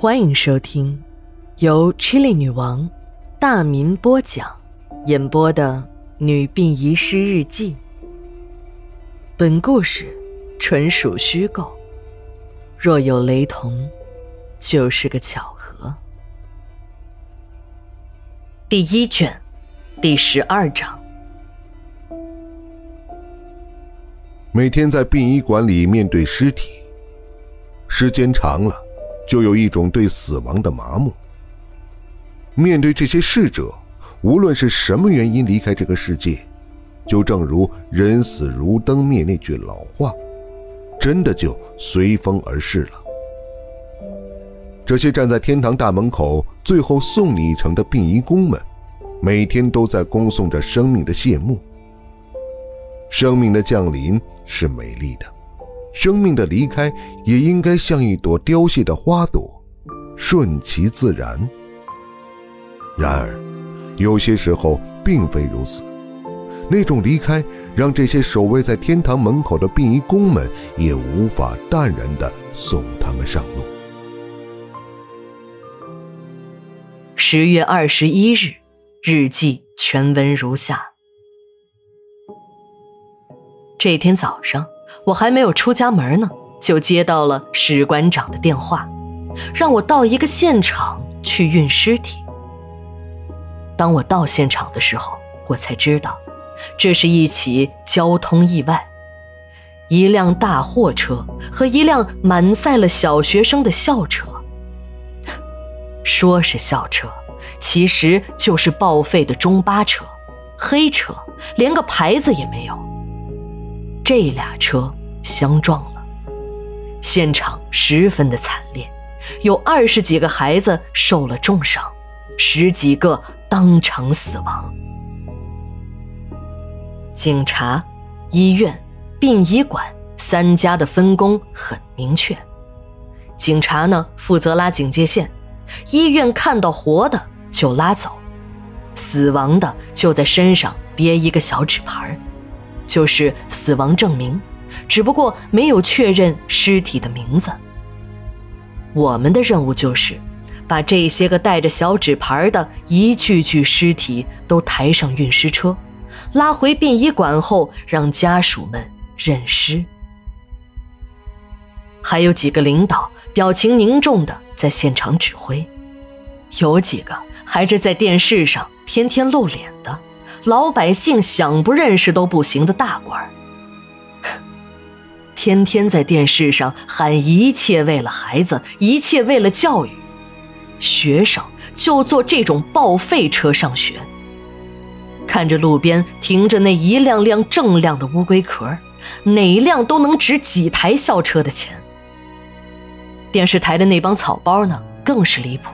欢迎收听由 Chili 女王大民播讲、演播的《女病遗失日记》。本故事纯属虚构，若有雷同，就是个巧合。第一卷，第十二章。每天在殡仪馆里面对尸体，时间长了。就有一种对死亡的麻木。面对这些逝者，无论是什么原因离开这个世界，就正如“人死如灯灭”那句老话，真的就随风而逝了。这些站在天堂大门口最后送你一程的殡仪工们，每天都在恭送着生命的谢幕。生命的降临是美丽的。生命的离开也应该像一朵凋谢的花朵，顺其自然。然而，有些时候并非如此。那种离开，让这些守卫在天堂门口的殡仪工们也无法淡然地送他们上路。十月二十一日，日记全文如下：这天早上。我还没有出家门呢，就接到了史馆长的电话，让我到一个现场去运尸体。当我到现场的时候，我才知道，这是一起交通意外，一辆大货车和一辆满载了小学生的校车。说是校车，其实就是报废的中巴车，黑车，连个牌子也没有。这俩车相撞了，现场十分的惨烈，有二十几个孩子受了重伤，十几个当场死亡。警察、医院、殡仪馆三家的分工很明确，警察呢负责拉警戒线，医院看到活的就拉走，死亡的就在身上别一个小纸牌儿。就是死亡证明，只不过没有确认尸体的名字。我们的任务就是把这些个带着小纸牌的一具具尸体都抬上运尸车，拉回殡仪馆后，让家属们认尸。还有几个领导表情凝重的在现场指挥，有几个还是在电视上天天露脸的。老百姓想不认识都不行的大官儿，天天在电视上喊一切为了孩子，一切为了教育，学生就坐这种报废车上学。看着路边停着那一辆辆锃亮的乌龟壳，哪一辆都能值几台校车的钱。电视台的那帮草包呢，更是离谱，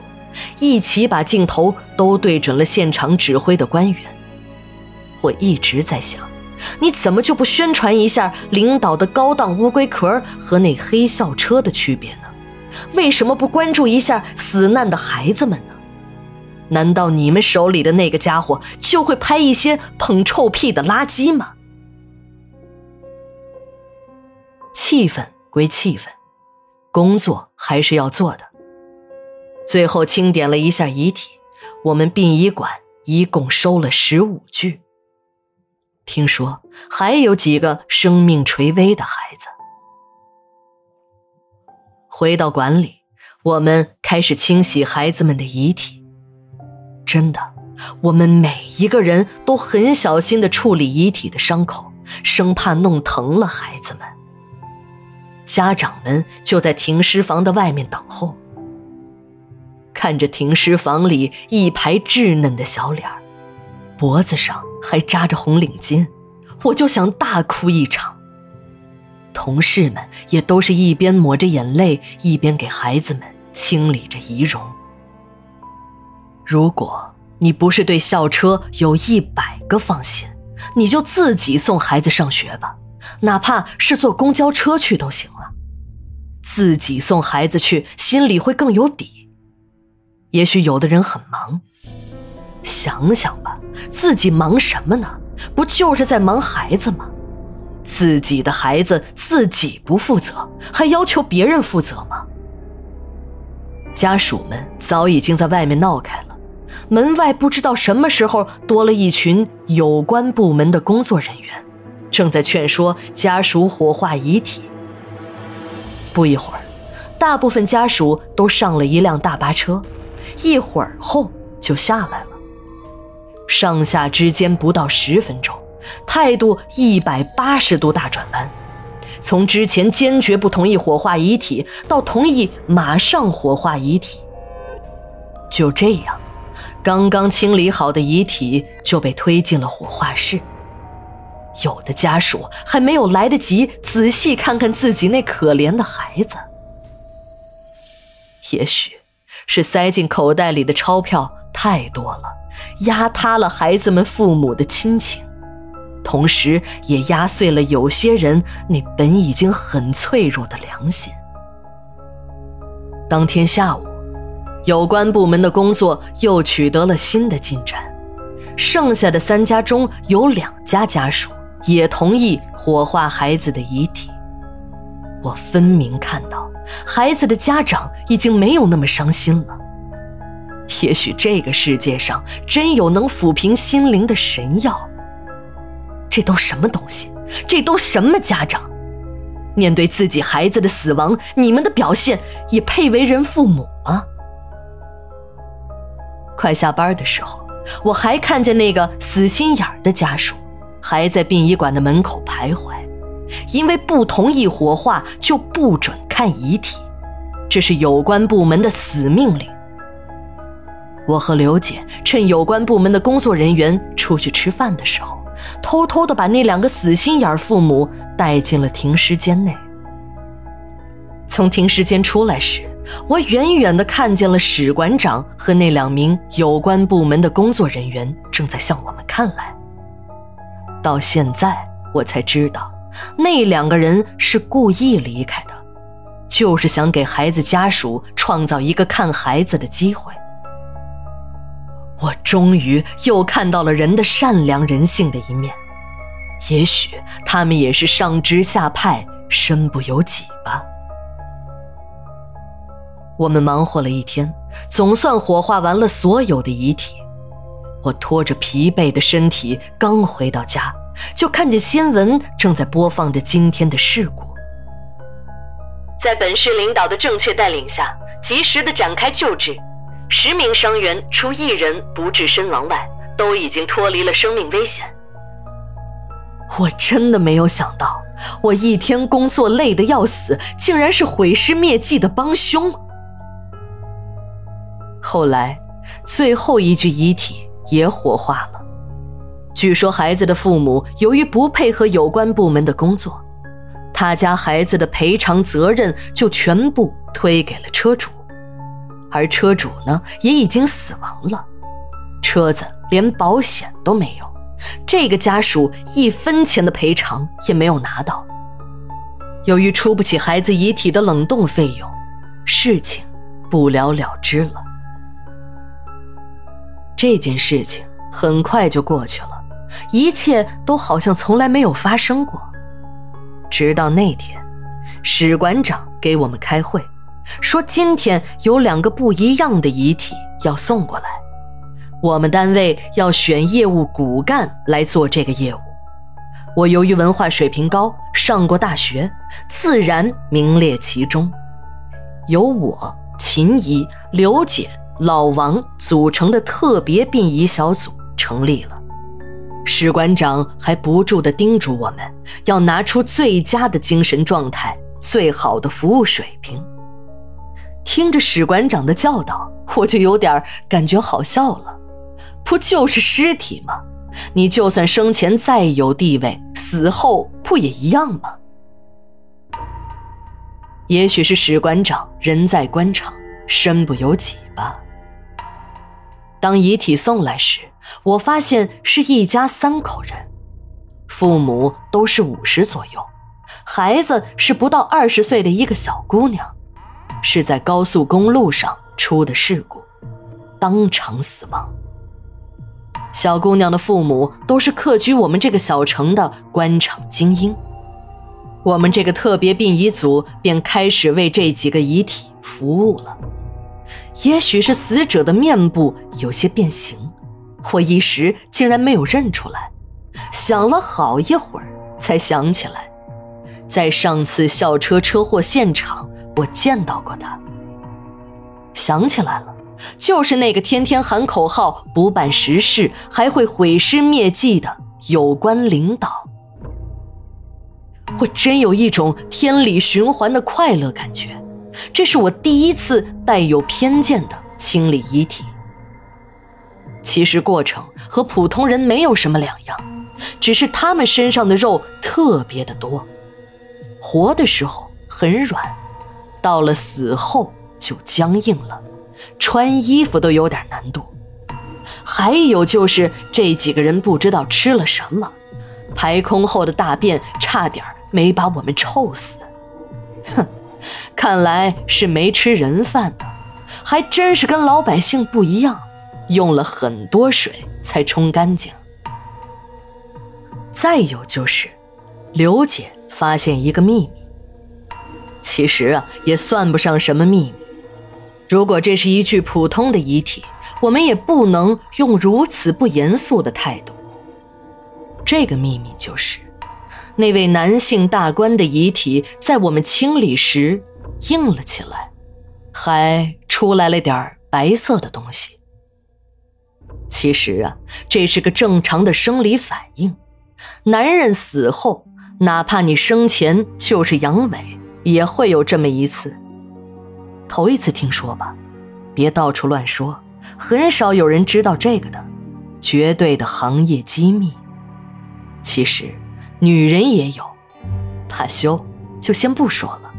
一起把镜头都对准了现场指挥的官员。我一直在想，你怎么就不宣传一下领导的高档乌龟壳和那黑校车的区别呢？为什么不关注一下死难的孩子们呢？难道你们手里的那个家伙就会拍一些捧臭屁的垃圾吗？气氛归气氛，工作还是要做的。最后清点了一下遗体，我们殡仪馆一共收了十五具。听说还有几个生命垂危的孩子。回到馆里，我们开始清洗孩子们的遗体。真的，我们每一个人都很小心的处理遗体的伤口，生怕弄疼了孩子们。家长们就在停尸房的外面等候，看着停尸房里一排稚嫩的小脸儿。脖子上还扎着红领巾，我就想大哭一场。同事们也都是一边抹着眼泪，一边给孩子们清理着遗容。如果你不是对校车有一百个放心，你就自己送孩子上学吧，哪怕是坐公交车去都行了。自己送孩子去，心里会更有底。也许有的人很忙。想想吧，自己忙什么呢？不就是在忙孩子吗？自己的孩子自己不负责，还要求别人负责吗？家属们早已经在外面闹开了，门外不知道什么时候多了一群有关部门的工作人员，正在劝说家属火化遗体。不一会儿，大部分家属都上了一辆大巴车，一会儿后就下来了。上下之间不到十分钟，态度一百八十度大转弯。从之前坚决不同意火化遗体，到同意马上火化遗体，就这样，刚刚清理好的遗体就被推进了火化室。有的家属还没有来得及仔细看看自己那可怜的孩子，也许是塞进口袋里的钞票太多了，压塌了孩子们父母的亲情。同时，也压碎了有些人那本已经很脆弱的良心。当天下午，有关部门的工作又取得了新的进展，剩下的三家中有两家家属也同意火化孩子的遗体。我分明看到，孩子的家长已经没有那么伤心了。也许这个世界上真有能抚平心灵的神药。这都什么东西？这都什么家长？面对自己孩子的死亡，你们的表现也配为人父母吗？快下班的时候，我还看见那个死心眼儿的家属还在殡仪馆的门口徘徊，因为不同意火化就不准看遗体，这是有关部门的死命令。我和刘姐趁有关部门的工作人员出去吃饭的时候。偷偷的把那两个死心眼父母带进了停尸间内。从停尸间出来时，我远远的看见了史馆长和那两名有关部门的工作人员正在向我们看来。到现在我才知道，那两个人是故意离开的，就是想给孩子家属创造一个看孩子的机会。我终于又看到了人的善良、人性的一面，也许他们也是上知下派、身不由己吧。我们忙活了一天，总算火化完了所有的遗体。我拖着疲惫的身体刚回到家，就看见新闻正在播放着今天的事故。在本市领导的正确带领下，及时的展开救治。十名伤员，除一人不治身亡外，都已经脱离了生命危险。我真的没有想到，我一天工作累得要死，竟然是毁尸灭迹的帮凶。后来，最后一具遗体也火化了。据说孩子的父母由于不配合有关部门的工作，他家孩子的赔偿责任就全部推给了车主。而车主呢，也已经死亡了，车子连保险都没有，这个家属一分钱的赔偿也没有拿到。由于出不起孩子遗体的冷冻费用，事情不了了之了。这件事情很快就过去了，一切都好像从来没有发生过。直到那天，史馆长给我们开会。说今天有两个不一样的遗体要送过来，我们单位要选业务骨干来做这个业务。我由于文化水平高，上过大学，自然名列其中。由我、秦姨、刘姐、老王组成的特别殡仪小组成立了。史馆长还不住地叮嘱我们要拿出最佳的精神状态，最好的服务水平。听着史馆长的教导，我就有点感觉好笑了。不就是尸体吗？你就算生前再有地位，死后不也一样吗？也许是史馆长人在官场，身不由己吧。当遗体送来时，我发现是一家三口人，父母都是五十左右，孩子是不到二十岁的一个小姑娘。是在高速公路上出的事故，当场死亡。小姑娘的父母都是客居我们这个小城的官场精英，我们这个特别殡仪组便开始为这几个遗体服务了。也许是死者的面部有些变形，我一时竟然没有认出来。想了好一会儿，才想起来，在上次校车车祸现场，我见到过他。想起来了，就是那个天天喊口号、不办实事，还会毁尸灭迹的有关领导。我真有一种天理循环的快乐感觉，这是我第一次带有偏见的清理遗体。其实过程和普通人没有什么两样，只是他们身上的肉特别的多，活的时候很软，到了死后就僵硬了，穿衣服都有点难度。还有就是这几个人不知道吃了什么，排空后的大便差点没把我们臭死，哼，看来是没吃人饭的，还真是跟老百姓不一样，用了很多水才冲干净。再有就是，刘姐发现一个秘密，其实啊也算不上什么秘密。如果这是一具普通的遗体，我们也不能用如此不严肃的态度。这个秘密就是。那位男性大官的遗体在我们清理时硬了起来，还出来了点白色的东西。其实啊，这是个正常的生理反应。男人死后，哪怕你生前就是阳痿，也会有这么一次。头一次听说吧？别到处乱说，很少有人知道这个的，绝对的行业机密。其实。女人也有，怕羞就先不说了。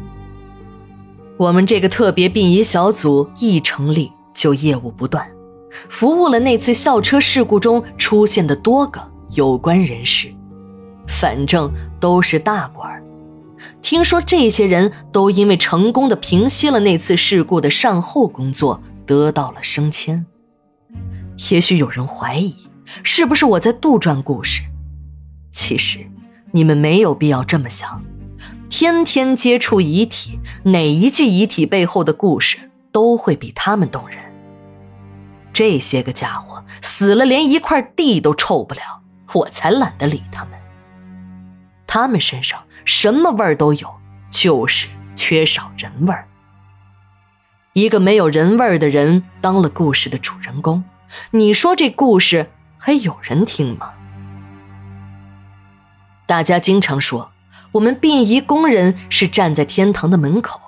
我们这个特别殡仪小组一成立就业务不断，服务了那次校车事故中出现的多个有关人士，反正都是大官儿。听说这些人都因为成功的平息了那次事故的善后工作得到了升迁。也许有人怀疑，是不是我在杜撰故事？其实。你们没有必要这么想，天天接触遗体，哪一具遗体背后的故事都会比他们动人。这些个家伙死了，连一块地都臭不了，我才懒得理他们。他们身上什么味儿都有，就是缺少人味儿。一个没有人味儿的人当了故事的主人公，你说这故事还有人听吗？大家经常说，我们殡仪工人是站在天堂的门口，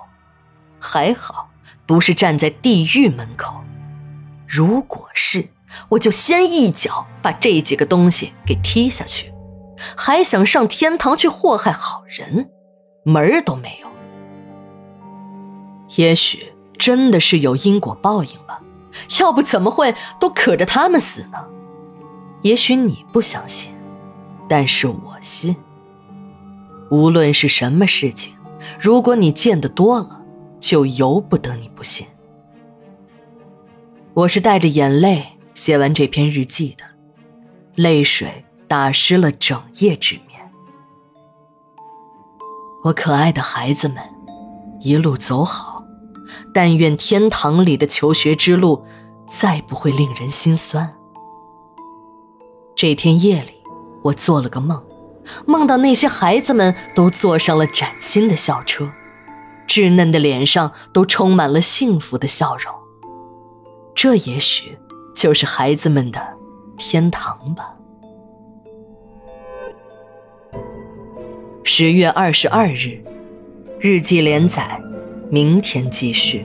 还好不是站在地狱门口。如果是，我就先一脚把这几个东西给踢下去。还想上天堂去祸害好人，门儿都没有。也许真的是有因果报应吧，要不怎么会都可着他们死呢？也许你不相信。但是我信。无论是什么事情，如果你见得多了，就由不得你不信。我是带着眼泪写完这篇日记的，泪水打湿了整夜纸面。我可爱的孩子们，一路走好，但愿天堂里的求学之路再不会令人心酸。这天夜里。我做了个梦，梦到那些孩子们都坐上了崭新的校车，稚嫩的脸上都充满了幸福的笑容。这也许就是孩子们的天堂吧。十月二十二日，日记连载，明天继续。